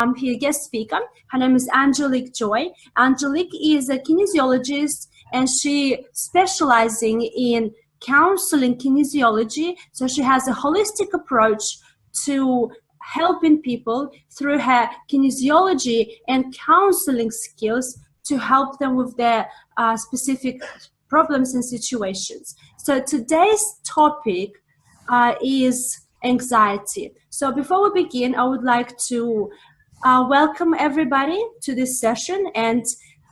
I'm here guest speaker. Her name is Angelique Joy. Angelique is a kinesiologist and she specializing in counseling kinesiology. So she has a holistic approach to helping people through her kinesiology and counseling skills to help them with their uh, specific problems and situations. So today's topic uh, is anxiety. So before we begin, I would like to uh, welcome everybody to this session and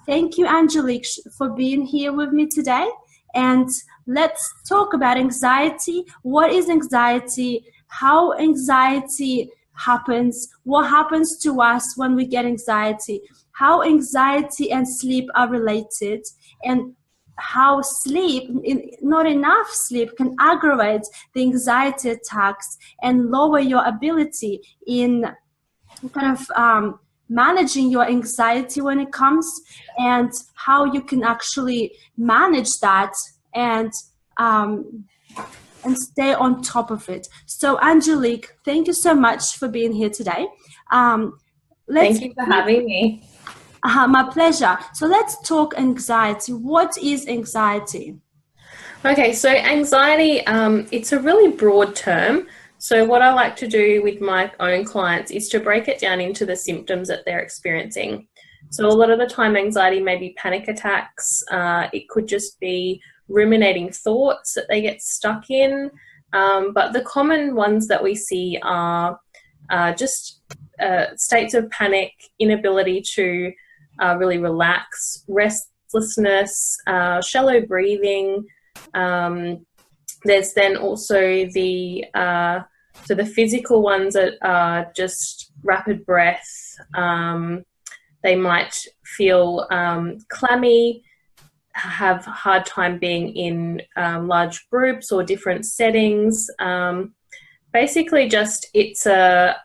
thank you, Angelique, for being here with me today. And let's talk about anxiety. What is anxiety? How anxiety happens? What happens to us when we get anxiety? How anxiety and sleep are related? And how sleep, not enough sleep, can aggravate the anxiety attacks and lower your ability in kind of um, managing your anxiety when it comes and how you can actually manage that and um, and stay on top of it. So, Angelique, thank you so much for being here today. Um, thank you for having me. Uh, my pleasure. So, let's talk anxiety. What is anxiety? Okay, so anxiety, um, it's a really broad term. So, what I like to do with my own clients is to break it down into the symptoms that they're experiencing. So, a lot of the time, anxiety may be panic attacks, uh, it could just be ruminating thoughts that they get stuck in. Um, but the common ones that we see are uh, just uh, states of panic, inability to uh, really relax, restlessness, uh, shallow breathing. Um, there's then also the uh, so the physical ones that are just rapid breath. Um, they might feel um, clammy, have hard time being in um, large groups or different settings. Um, basically, just it's a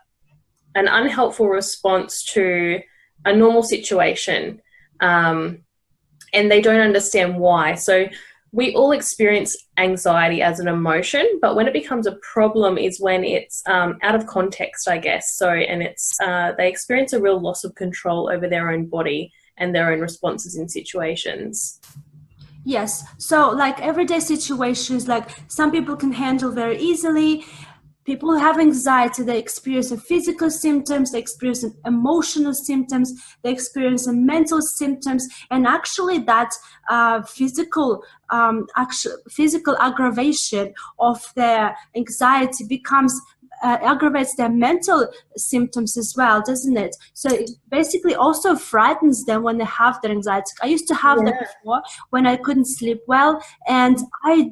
an unhelpful response to a normal situation, um, and they don't understand why. So we all experience anxiety as an emotion, but when it becomes a problem is when it's um, out of context, I guess. So, and it's uh, they experience a real loss of control over their own body and their own responses in situations. Yes. So, like everyday situations, like some people can handle very easily, people who have anxiety they experience physical symptoms they experience emotional symptoms they experience mental symptoms and actually that uh, physical um, actual, physical aggravation of their anxiety becomes uh, aggravates their mental symptoms as well, doesn't it? So it basically also frightens them when they have their anxiety. I used to have yeah. that before when I couldn't sleep well, and I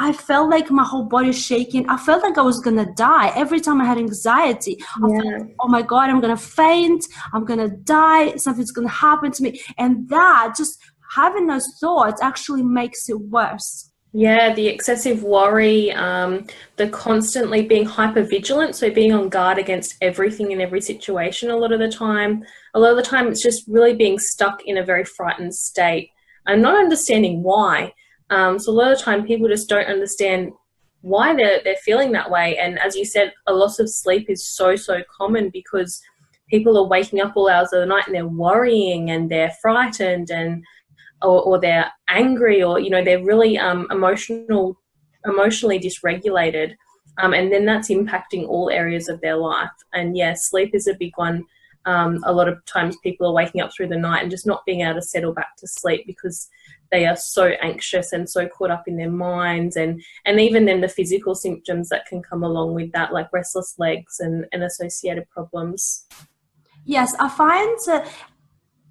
I felt like my whole body shaking. I felt like I was gonna die every time I had anxiety. I yeah. felt, oh my god, I'm gonna faint. I'm gonna die. Something's gonna happen to me, and that just having those thoughts actually makes it worse. Yeah, the excessive worry, um, the constantly being hyper vigilant, so being on guard against everything in every situation a lot of the time. A lot of the time, it's just really being stuck in a very frightened state and not understanding why. Um, so a lot of the time, people just don't understand why they're they're feeling that way. And as you said, a loss of sleep is so so common because people are waking up all hours of the night and they're worrying and they're frightened and or, or they're angry or you know they're really um, emotional emotionally dysregulated. Um, and then that's impacting all areas of their life. And yeah, sleep is a big one. Um, a lot of times people are waking up through the night and just not being able to settle back to sleep because they are so anxious and so caught up in their minds and and even then the physical symptoms that can come along with that like restless legs and, and associated problems yes i find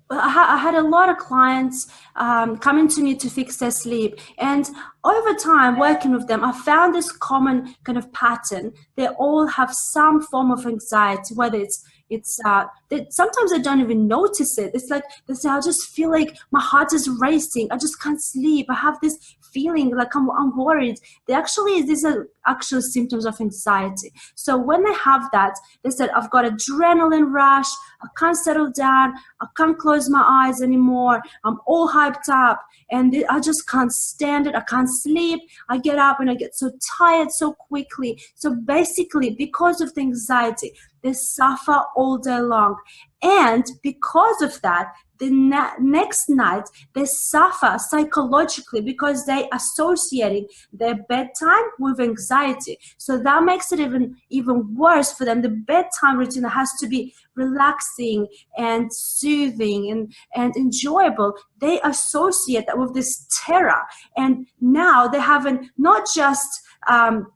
I had a lot of clients um, coming to me to fix their sleep, and over time working with them, I found this common kind of pattern. They all have some form of anxiety, whether it's it's uh that sometimes i don't even notice it. It's like say i just feel like my heart is racing. I just can't sleep. I have this feeling like i'm, I'm worried. They actually these are actual symptoms of anxiety. So when they have that they said i've got adrenaline rush. I can't settle down. I can't close my eyes anymore. I'm all hyped up. And i just can't stand it. I can't sleep. I get up and i get so tired so quickly. So basically because of the anxiety they suffer all day long. And because of that, the ne- next night they suffer psychologically because they associating their bedtime with anxiety. So that makes it even even worse for them. The bedtime routine has to be relaxing and soothing and and enjoyable. They associate that with this terror. And now they haven't not just um,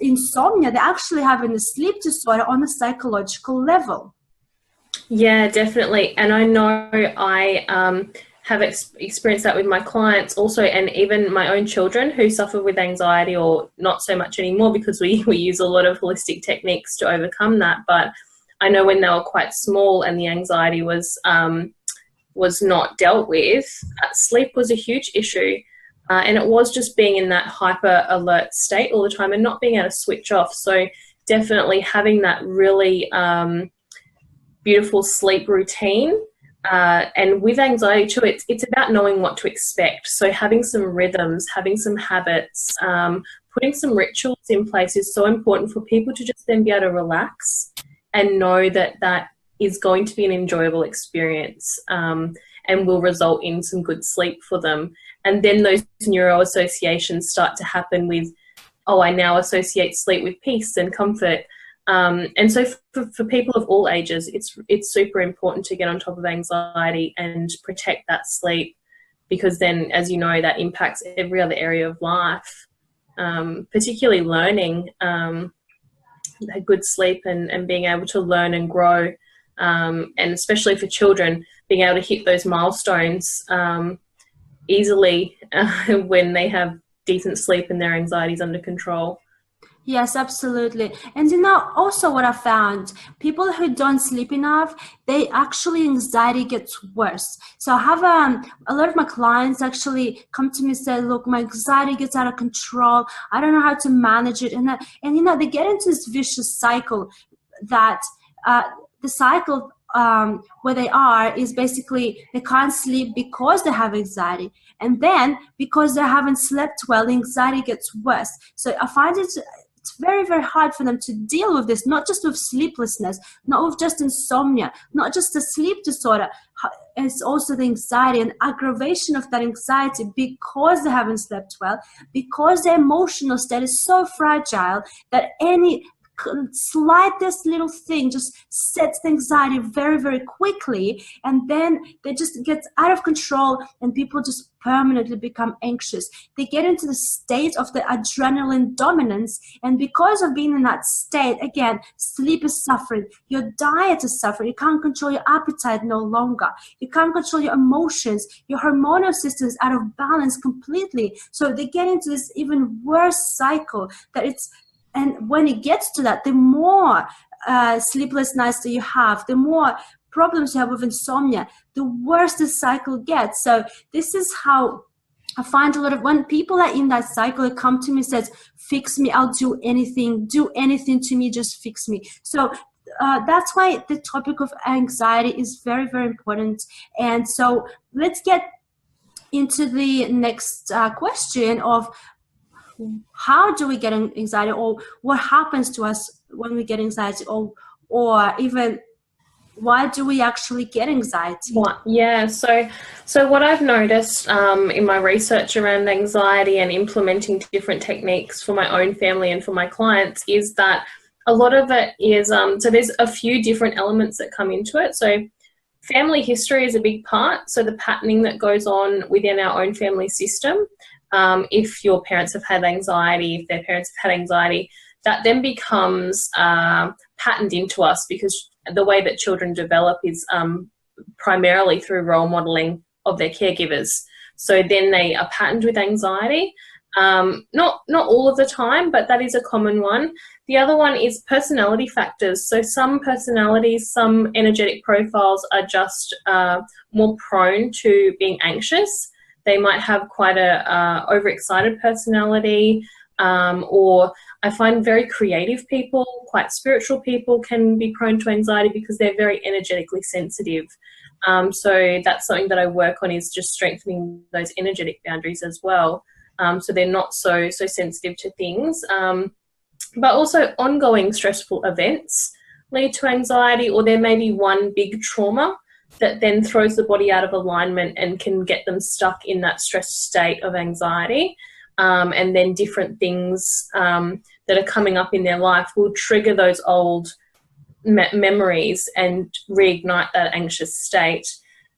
insomnia they actually having a sleep disorder on a psychological level yeah, definitely. And I know I um, have ex- experienced that with my clients also, and even my own children who suffer with anxiety, or not so much anymore because we, we use a lot of holistic techniques to overcome that. But I know when they were quite small and the anxiety was um, was not dealt with, uh, sleep was a huge issue. Uh, and it was just being in that hyper alert state all the time and not being able to switch off. So, definitely having that really um, beautiful sleep routine. Uh, and with anxiety too, it's, it's about knowing what to expect. So having some rhythms, having some habits, um, putting some rituals in place is so important for people to just then be able to relax and know that that is going to be an enjoyable experience um, and will result in some good sleep for them. And then those neuro associations start to happen with, oh, I now associate sleep with peace and comfort. Um, and so for, for, people of all ages, it's it's super important to get on top of anxiety and protect that sleep because then, as you know, that impacts every other area of life, um, particularly learning. Um, a good sleep and, and being able to learn and grow, um, and especially for children, being able to hit those milestones um, easily uh, when they have decent sleep and their anxieties under control. Yes, absolutely. And you know, also what I found, people who don't sleep enough, they actually anxiety gets worse. So I have um, a lot of my clients actually come to me and say, look, my anxiety gets out of control. I don't know how to manage it. And, that, and you know, they get into this vicious cycle that uh, the cycle um, where they are is basically they can't sleep because they have anxiety. And then because they haven't slept well, the anxiety gets worse. So I find it it's very very hard for them to deal with this not just with sleeplessness not with just insomnia not just the sleep disorder it's also the anxiety and aggravation of that anxiety because they haven't slept well because their emotional state is so fragile that any slightest little thing just sets the anxiety very very quickly and then they just get out of control and people just permanently become anxious. They get into the state of the adrenaline dominance and because of being in that state again sleep is suffering. Your diet is suffering. You can't control your appetite no longer. You can't control your emotions. Your hormonal system is out of balance completely. So they get into this even worse cycle that it's and when it gets to that the more uh, sleepless nights that you have the more problems you have with insomnia the worse the cycle gets so this is how I find a lot of when people are in that cycle, they come to me says, "Fix me, I'll do anything. Do anything to me, just fix me." So uh, that's why the topic of anxiety is very, very important. And so let's get into the next uh, question of how do we get anxiety or what happens to us when we get anxiety or or even why do we actually get anxiety? Yeah so so what i've noticed um, in my research around anxiety and implementing different techniques for my own family and for my clients is that a lot of it is um, so there's a few different elements that come into it. So family history is a big part. So the patterning that goes on within our own family system um, if your parents have had anxiety, if their parents have had anxiety, that then becomes uh, patterned into us because the way that children develop is um, primarily through role modeling of their caregivers. So then they are patterned with anxiety. Um, not not all of the time, but that is a common one. The other one is personality factors. So some personalities, some energetic profiles are just uh, more prone to being anxious. They might have quite a uh, overexcited personality, um, or I find very creative people, quite spiritual people, can be prone to anxiety because they're very energetically sensitive. Um, so that's something that I work on is just strengthening those energetic boundaries as well. Um, so they're not so so sensitive to things. Um, but also ongoing stressful events lead to anxiety, or there may be one big trauma that then throws the body out of alignment and can get them stuck in that stress state of anxiety. Um, and then different things um, that are coming up in their life will trigger those old me- memories and reignite that anxious state.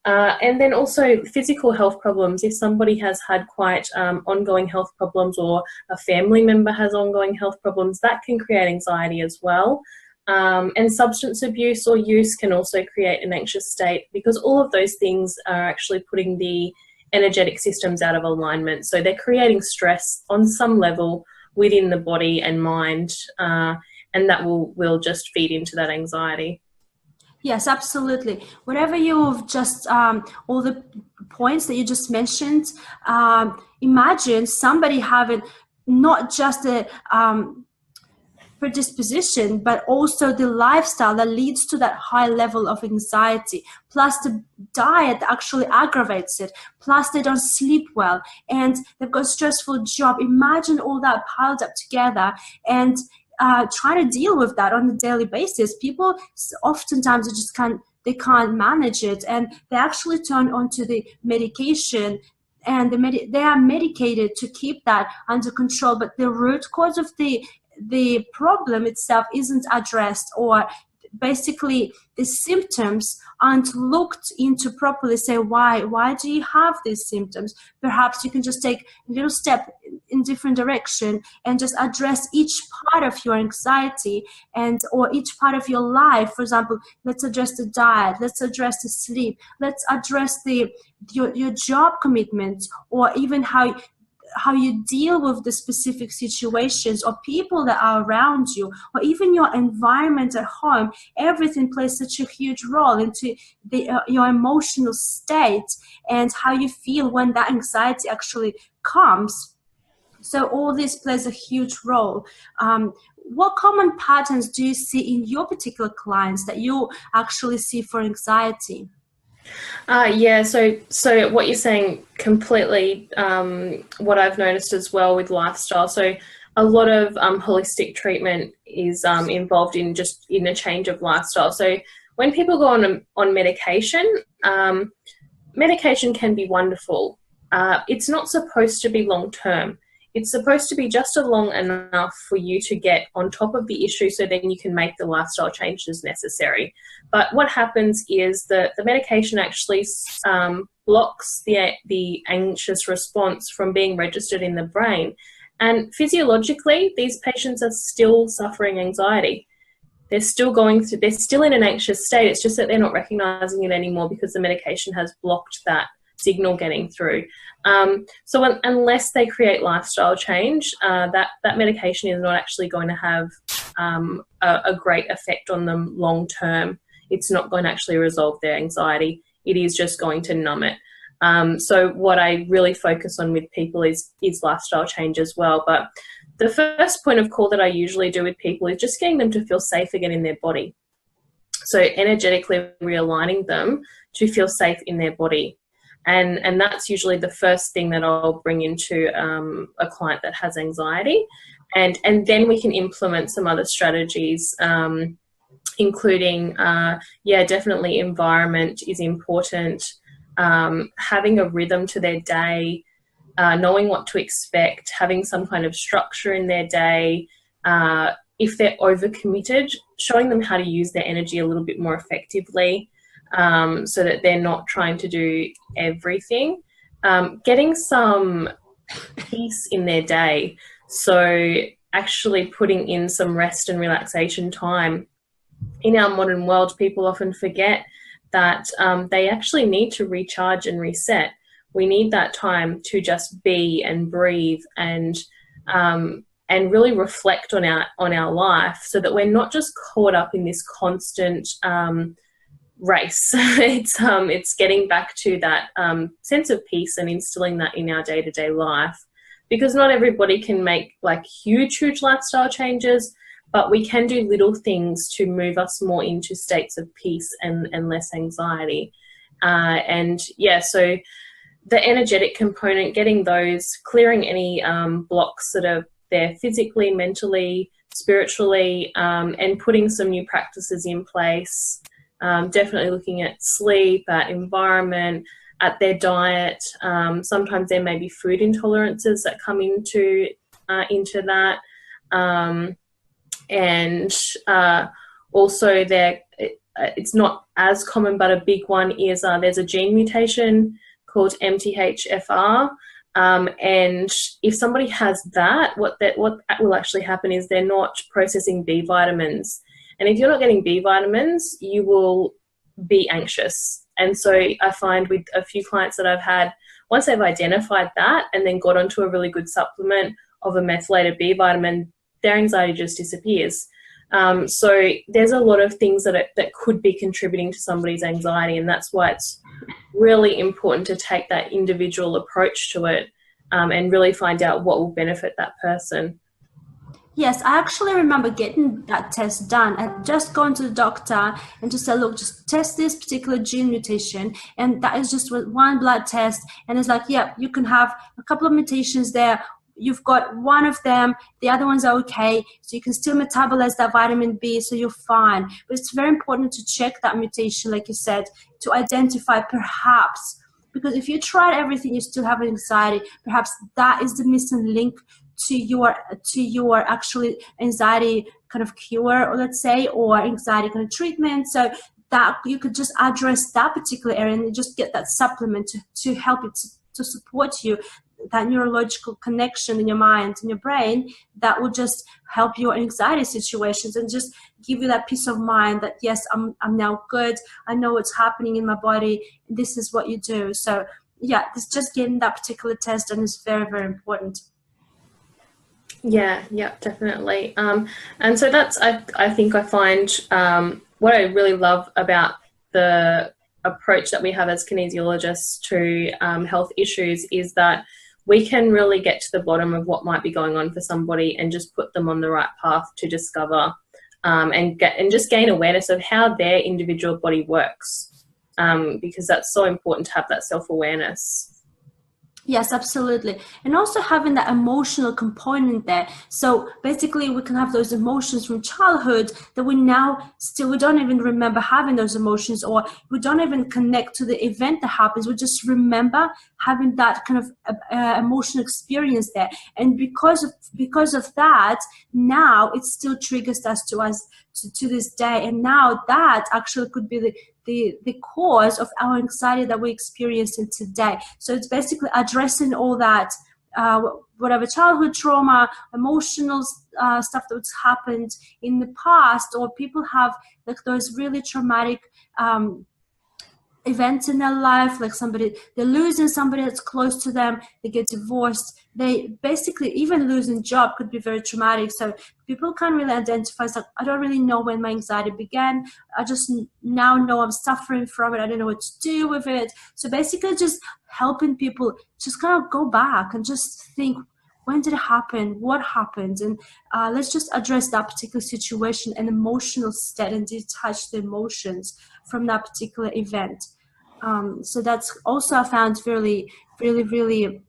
Uh, and then also physical health problems. If somebody has had quite um, ongoing health problems or a family member has ongoing health problems, that can create anxiety as well. Um, and substance abuse or use can also create an anxious state because all of those things are actually putting the energetic systems out of alignment. So they're creating stress on some level within the body and mind, uh, and that will, will just feed into that anxiety. Yes, absolutely. Whatever you've just, um, all the points that you just mentioned, um, imagine somebody having not just a um, predisposition, but also the lifestyle that leads to that high level of anxiety, plus the diet actually aggravates it, plus they don't sleep well, and they've got a stressful job. Imagine all that piled up together and uh, try to deal with that on a daily basis. People oftentimes just can't they can't manage it, and they actually turn onto the medication. And they are medicated to keep that under control, but the root cause of the the problem itself isn't addressed or basically the symptoms aren't looked into properly say why why do you have these symptoms? Perhaps you can just take a little step in different direction and just address each part of your anxiety and or each part of your life. For example let's address the diet let's address the sleep let's address the your, your job commitments or even how how you deal with the specific situations or people that are around you or even your environment at home everything plays such a huge role into the, uh, your emotional state and how you feel when that anxiety actually comes. So all this plays a huge role. Um, what common patterns do you see in your particular clients that you actually see for anxiety uh, yeah, so so what you're saying completely um, what I've noticed as well with lifestyle. So a lot of um, holistic treatment is um, involved in just in a change of lifestyle. So when people go on on medication, um, medication can be wonderful. Uh, it's not supposed to be long term it's supposed to be just long enough for you to get on top of the issue so then you can make the lifestyle changes necessary. But what happens is that the medication actually um, blocks the, the anxious response from being registered in the brain. And physiologically, these patients are still suffering anxiety. They're still going through, they're still in an anxious state. It's just that they're not recognizing it anymore because the medication has blocked that signal getting through. Um, so un- unless they create lifestyle change, uh, that that medication is not actually going to have um, a, a, great effect on them long term. It's not going to actually resolve their anxiety. It is just going to numb it. Um, so what I really focus on with people is is lifestyle change as well. But the first point of call that I usually do with people is just getting them to feel safe again in their body. So energetically realigning them to feel safe in their body and and that's usually the first thing that I'll bring into um, a client that has anxiety, and and then we can implement some other strategies, um, including uh, yeah, definitely environment is important. Um, having a rhythm to their day, uh, knowing what to expect, having some kind of structure in their day. Uh, if they're overcommitted, showing them how to use their energy a little bit more effectively um, so that they're not trying to do everything. Um, getting some peace in their day. So, actually putting in some rest and relaxation time. In our modern world, people often forget that um, they actually need to recharge and reset. We need that time to just be and breathe and um, and really reflect on our on our life, so that we're not just caught up in this constant um, race. it's um, it's getting back to that um, sense of peace and instilling that in our day to day life, because not everybody can make like huge huge lifestyle changes, but we can do little things to move us more into states of peace and and less anxiety. Uh, and yeah, so the energetic component, getting those, clearing any um, blocks that are there physically, mentally, spiritually, um, and putting some new practices in place. Um, definitely looking at sleep, at environment, at their diet. Um, sometimes there may be food intolerances that come into uh, into that, um, and uh, also there it's not as common, but a big one is uh, there's a gene mutation called MTHFR. Um, and if somebody has that, what that what will actually happen is they're not processing B vitamins. And if you're not getting B vitamins, you will be anxious. And so I find with a few clients that I've had, once they've identified that and then got onto a really good supplement of a methylated B vitamin, their anxiety just disappears. Um, so there's a lot of things that, that could be contributing to somebody's anxiety, and that's why it's really important to take that individual approach to it um, and really find out what will benefit that person. Yes, I actually remember getting that test done. I just gone to the doctor and just said, look, just test this particular gene mutation. And that is just with one blood test. And it's like, yeah, you can have a couple of mutations there. You've got one of them, the other ones are okay. So you can still metabolize that vitamin B, so you're fine. But it's very important to check that mutation, like you said, to identify perhaps because if you tried everything you still have anxiety perhaps that is the missing link to your to your actually anxiety kind of cure or let's say or anxiety kind of treatment. So that you could just address that particular area and just get that supplement to, to help you to, to support you. That neurological connection in your mind and your brain that will just help your anxiety situations and just give you that peace of mind that yes i'm, I'm now good. I know what's happening in my body. This is what you do. So yeah it's just getting that particular test and it's very very important yeah yeah definitely. Um, and so that's i, I think i find um, what i really love about the approach that we have as kinesiologists to um, health issues is that we can really get to the bottom of what might be going on for somebody and just put them on the right path to discover um, and get and just gain awareness of how their individual body works. Um, because that's so important to have that self-awareness Yes, absolutely. And also having that emotional component there. So basically we can have those emotions from childhood that we now still we don't even remember having those emotions or we don't even connect to the event that happens. We just remember having that kind of uh, uh emotional experience there. And because of because of that, now it still triggers us to us to, to this day. And now that actually could be the the, the cause of our anxiety that we're experiencing today. So it's basically addressing all that, uh, whatever childhood trauma, emotional uh, stuff that's happened in the past, or people have like those really traumatic um, events in their life, like somebody they're losing somebody that's close to them, they get divorced, they basically even losing job could be very traumatic. So people can't really identify. So I don't really know when my anxiety began. I just now know I'm suffering from it. I don't know what to do with it. So basically, just helping people just kind of go back and just think when did it happen? What happened? And uh, let's just address that particular situation and emotional state and detach the emotions from that particular event. Um, so that's also I found really really really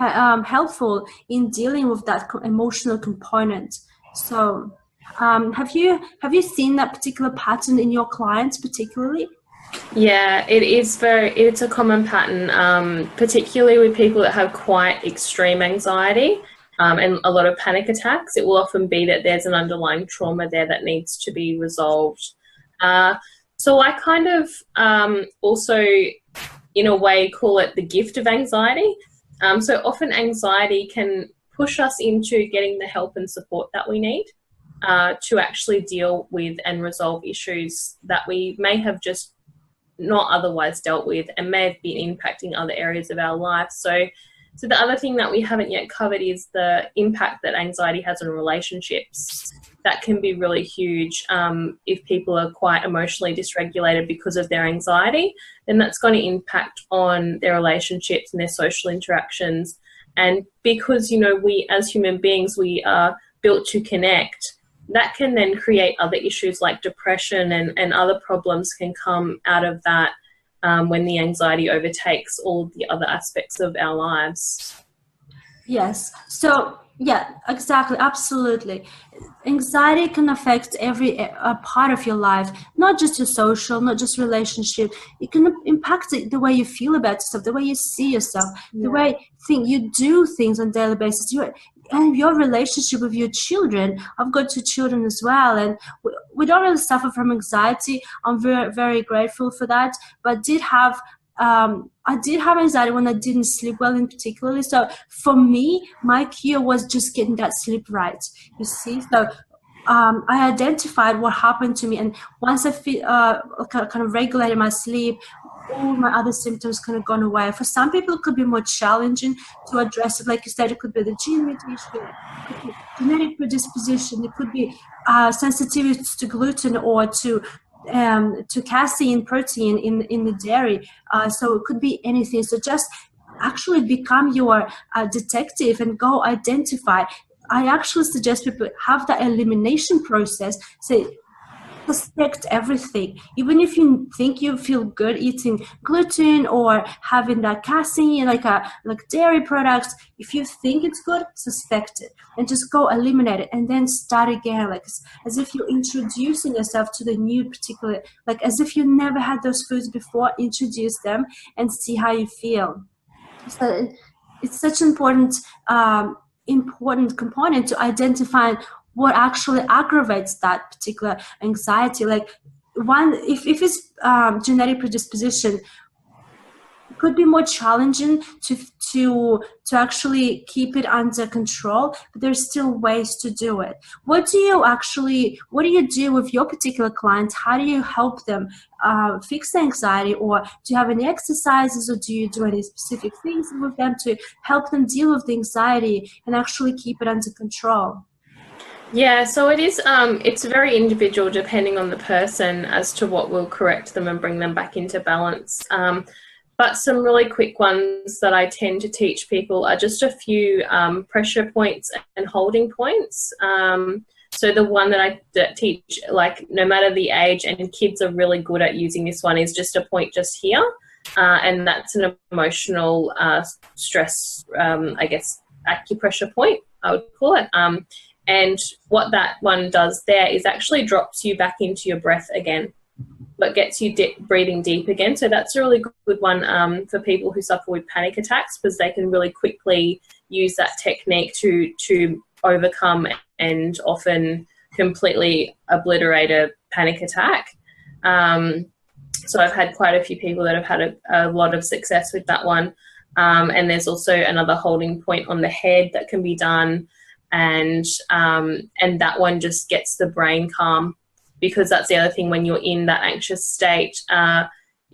um, helpful in dealing with that emotional component. So um, have you have you seen that particular pattern in your clients particularly yeah, it is very, it's a common pattern, um, particularly with people that have quite extreme anxiety um, and a lot of panic attacks. It will often be that there's an underlying trauma there that needs to be resolved. Uh, so I kind of um, also, in a way, call it the gift of anxiety. Um, so often anxiety can push us into getting the help and support that we need. Uh, to actually deal with and resolve issues that we may have just not otherwise dealt with and may have been impacting other areas of our life. So, so the other thing that we haven't yet covered is the impact that anxiety has on relationships. That can be really huge um, if people are quite emotionally dysregulated because of their anxiety. Then that's going to impact on their relationships and their social interactions. And because you know we as human beings we are built to connect, that can then create other issues like depression and, and other problems can come out of that um, when the anxiety overtakes all the other aspects of our lives. Yes. So yeah, exactly, absolutely. Anxiety can affect every uh, part of your life, not just your social, not just relationship. It can impact the way you feel about yourself, the way you see yourself, yeah. the way think you do things on daily basis. You and your relationship with your children. I've got two children as well, and we, we don't really suffer from anxiety. I'm very very grateful for that, but did have um, I did have anxiety when I didn't sleep well, in particularly. So for me, my cure was just getting that sleep right. You see, so um, I identified what happened to me, and once I feel uh, kind of regulated my sleep, all my other symptoms kind of gone away. For some people, it could be more challenging to address it. Like you said, it could be the gene mutation, genetic predisposition, it could be uh, sensitivity to gluten or to um, to casein protein in in the dairy. Uh, so it could be anything. So just actually become your uh, detective and go identify. I actually suggest people have that elimination process. Say suspect everything. Even if you think you feel good eating gluten or having that casein, like a like dairy products, if you think it's good, suspect it and just go eliminate it and then start again, like as if you're introducing yourself to the new particular, like as if you never had those foods before. Introduce them and see how you feel. So it's such an important um, important component to identify what actually aggravates that particular anxiety. Like one if, if it's um, genetic predisposition could be more challenging to to to actually keep it under control but there's still ways to do it. What do you actually what do you do with your particular clients? How do you help them uh, fix the anxiety or do you have any exercises or do you do any specific things with them to help them deal with the anxiety and actually keep it under control yeah, so it is. Um, it's very individual depending on the person as to what will correct them and bring them back into balance. Um, but some really quick ones that I tend to teach people are just a few um, pressure points and holding points. Um, so the one that I teach, like no matter the age, and kids are really good at using this one, is just a point just here, uh, and that's an emotional uh, stress, um, I guess, acupressure point. I would call it. Um, and what that one does there is actually drops you back into your breath again, but gets you breathing deep again. So that's a really good one um, for people who suffer with panic attacks because they can really quickly use that technique to to overcome and often completely obliterate a panic attack. Um, so I've had quite a few people that have had a, a lot of success with that one. Um, and there's also another holding point on the head that can be done and um, and that one just gets the brain calm because that's the other thing when you're in that anxious state uh,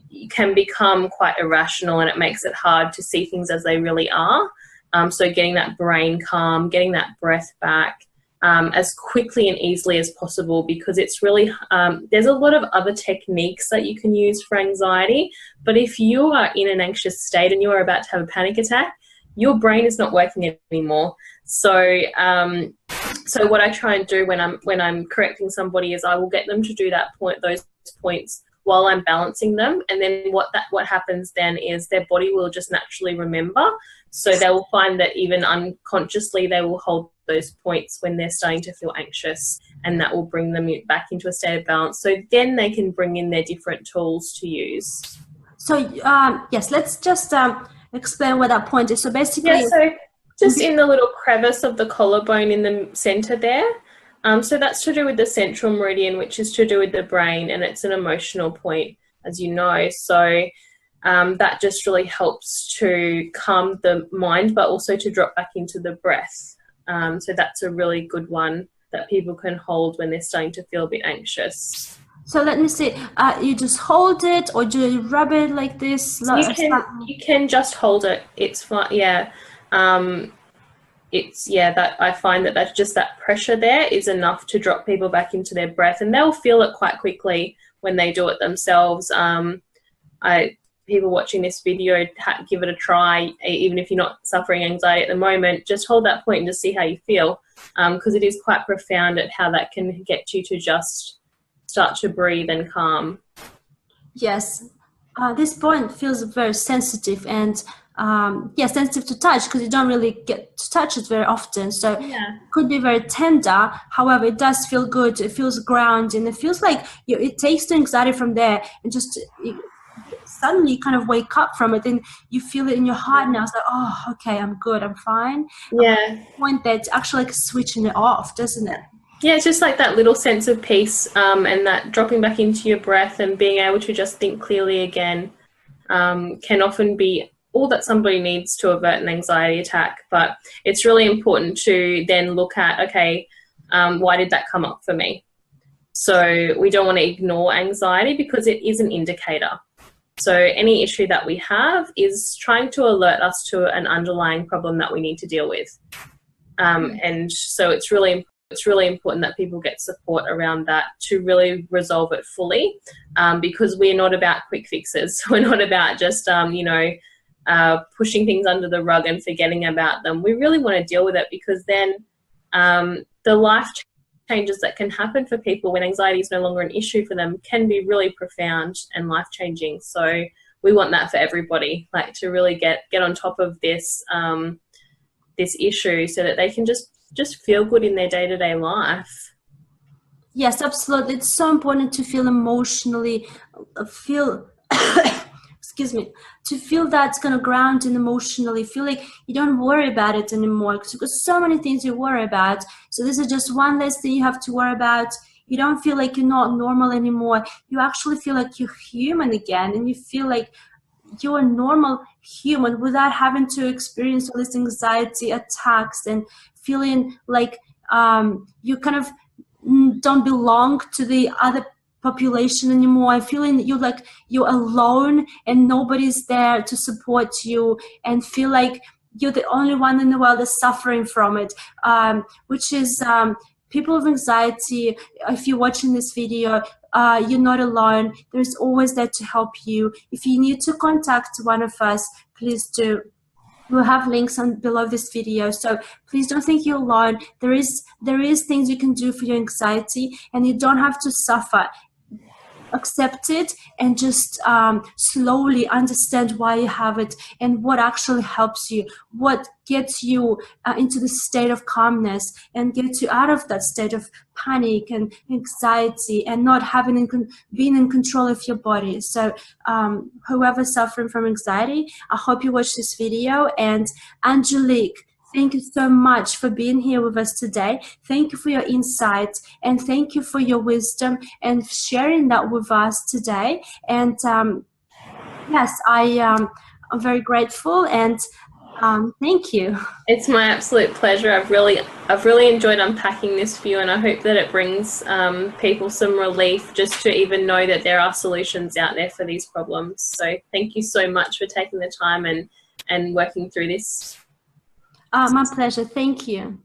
you can become quite irrational and it makes it hard to see things as they really are. Um, so getting that brain calm getting that breath back um, as quickly and easily as possible because it's really um, there's a lot of other techniques that you can use for anxiety but if you are in an anxious state and you are about to have a panic attack your brain is not working anymore so, um, so what I try and do when I'm when I'm correcting somebody is I will get them to do that point, those points while I'm balancing them, and then what that what happens then is their body will just naturally remember. So they will find that even unconsciously they will hold those points when they're starting to feel anxious, and that will bring them back into a state of balance. So then they can bring in their different tools to use. So um, yes, let's just um, explain what that point is. So basically, yeah, so just in the little crevice of the collarbone in the center there. Um, so that's to do with the central meridian, which is to do with the brain, and it's an emotional point, as you know. So um, that just really helps to calm the mind, but also to drop back into the breath. Um, so that's a really good one that people can hold when they're starting to feel a bit anxious. So let me see. Uh, you just hold it, or do you rub it like this? You can, you can just hold it. It's fine. Yeah um, it's yeah that I find that that's just that pressure there is enough to drop people back into their breath, and they'll feel it quite quickly when they do it themselves. Um, I people watching this video give it a try, even if you're not suffering anxiety at the moment. Just hold that point and just see how you feel, because um, it is quite profound at how that can get you to just start to breathe and calm. Yes, uh, this point feels very sensitive and um, yeah, sensitive to touch because you don't really get to touch it very often. So yeah. could be very tender. However, it does feel good. It feels grounding. It feels like you, know, it takes the anxiety from there and just it, suddenly you kind of wake up from it and you feel it in your heart now. It's like, oh, okay, I'm good. I'm fine. Yeah. Point that actually like switching it off, doesn't it? Yeah, it's just like that little sense of peace um, and that dropping back into your breath and being able to just think clearly again um, can often be all that somebody needs to avert an anxiety attack. But it's really important to then look at okay, um, why did that come up for me? So we don't want to ignore anxiety because it is an indicator. So any issue that we have is trying to alert us to an underlying problem that we need to deal with. Um, and so it's really it's really important that people get support around that to really resolve it fully um, because we're not about quick fixes. We're not about just, um, you know, uh, pushing things under the rug and forgetting about them. We really want to deal with it because then um, the life changes that can happen for people when anxiety is no longer an issue for them can be really profound and life changing. So we want that for everybody, like to really get get on top of this um, this issue so that they can just just feel good in their day to day life. Yes, absolutely. It's so important to feel emotionally, uh, feel, excuse me, to feel that's kind of ground and emotionally, feel like you don't worry about it anymore because so many things you worry about. So this is just one less thing you have to worry about. You don't feel like you're not normal anymore. You actually feel like you're human again and you feel like you're a normal human without having to experience all this anxiety attacks and feeling like um, you kind of don't belong to the other population anymore. And feeling you like you're alone and nobody's there to support you and feel like you're the only one in the world that's suffering from it um, which is um, people with anxiety if you're watching this video uh, you're not alone. There's always there to help you. If you need to contact one of us please do. We'll have links on below this video. So please don't think you're alone. There is there is things you can do for your anxiety and you don't have to suffer accept it and just um, slowly understand why you have it and what actually helps you, what gets you uh, into the state of calmness and gets you out of that state of panic and anxiety and not having in con- being in control of your body. So, um, whoever's suffering from anxiety, I hope you watch this video. And Angelique, Thank you so much for being here with us today. Thank you for your insights and thank you for your wisdom and sharing that with us today. And um, yes, I um, I'm very grateful and um, thank you. It's my absolute pleasure. I've really I've really enjoyed unpacking this for you, and I hope that it brings um, people some relief just to even know that there are solutions out there for these problems. So thank you so much for taking the time and and working through this uh, my pleasure. Thank you.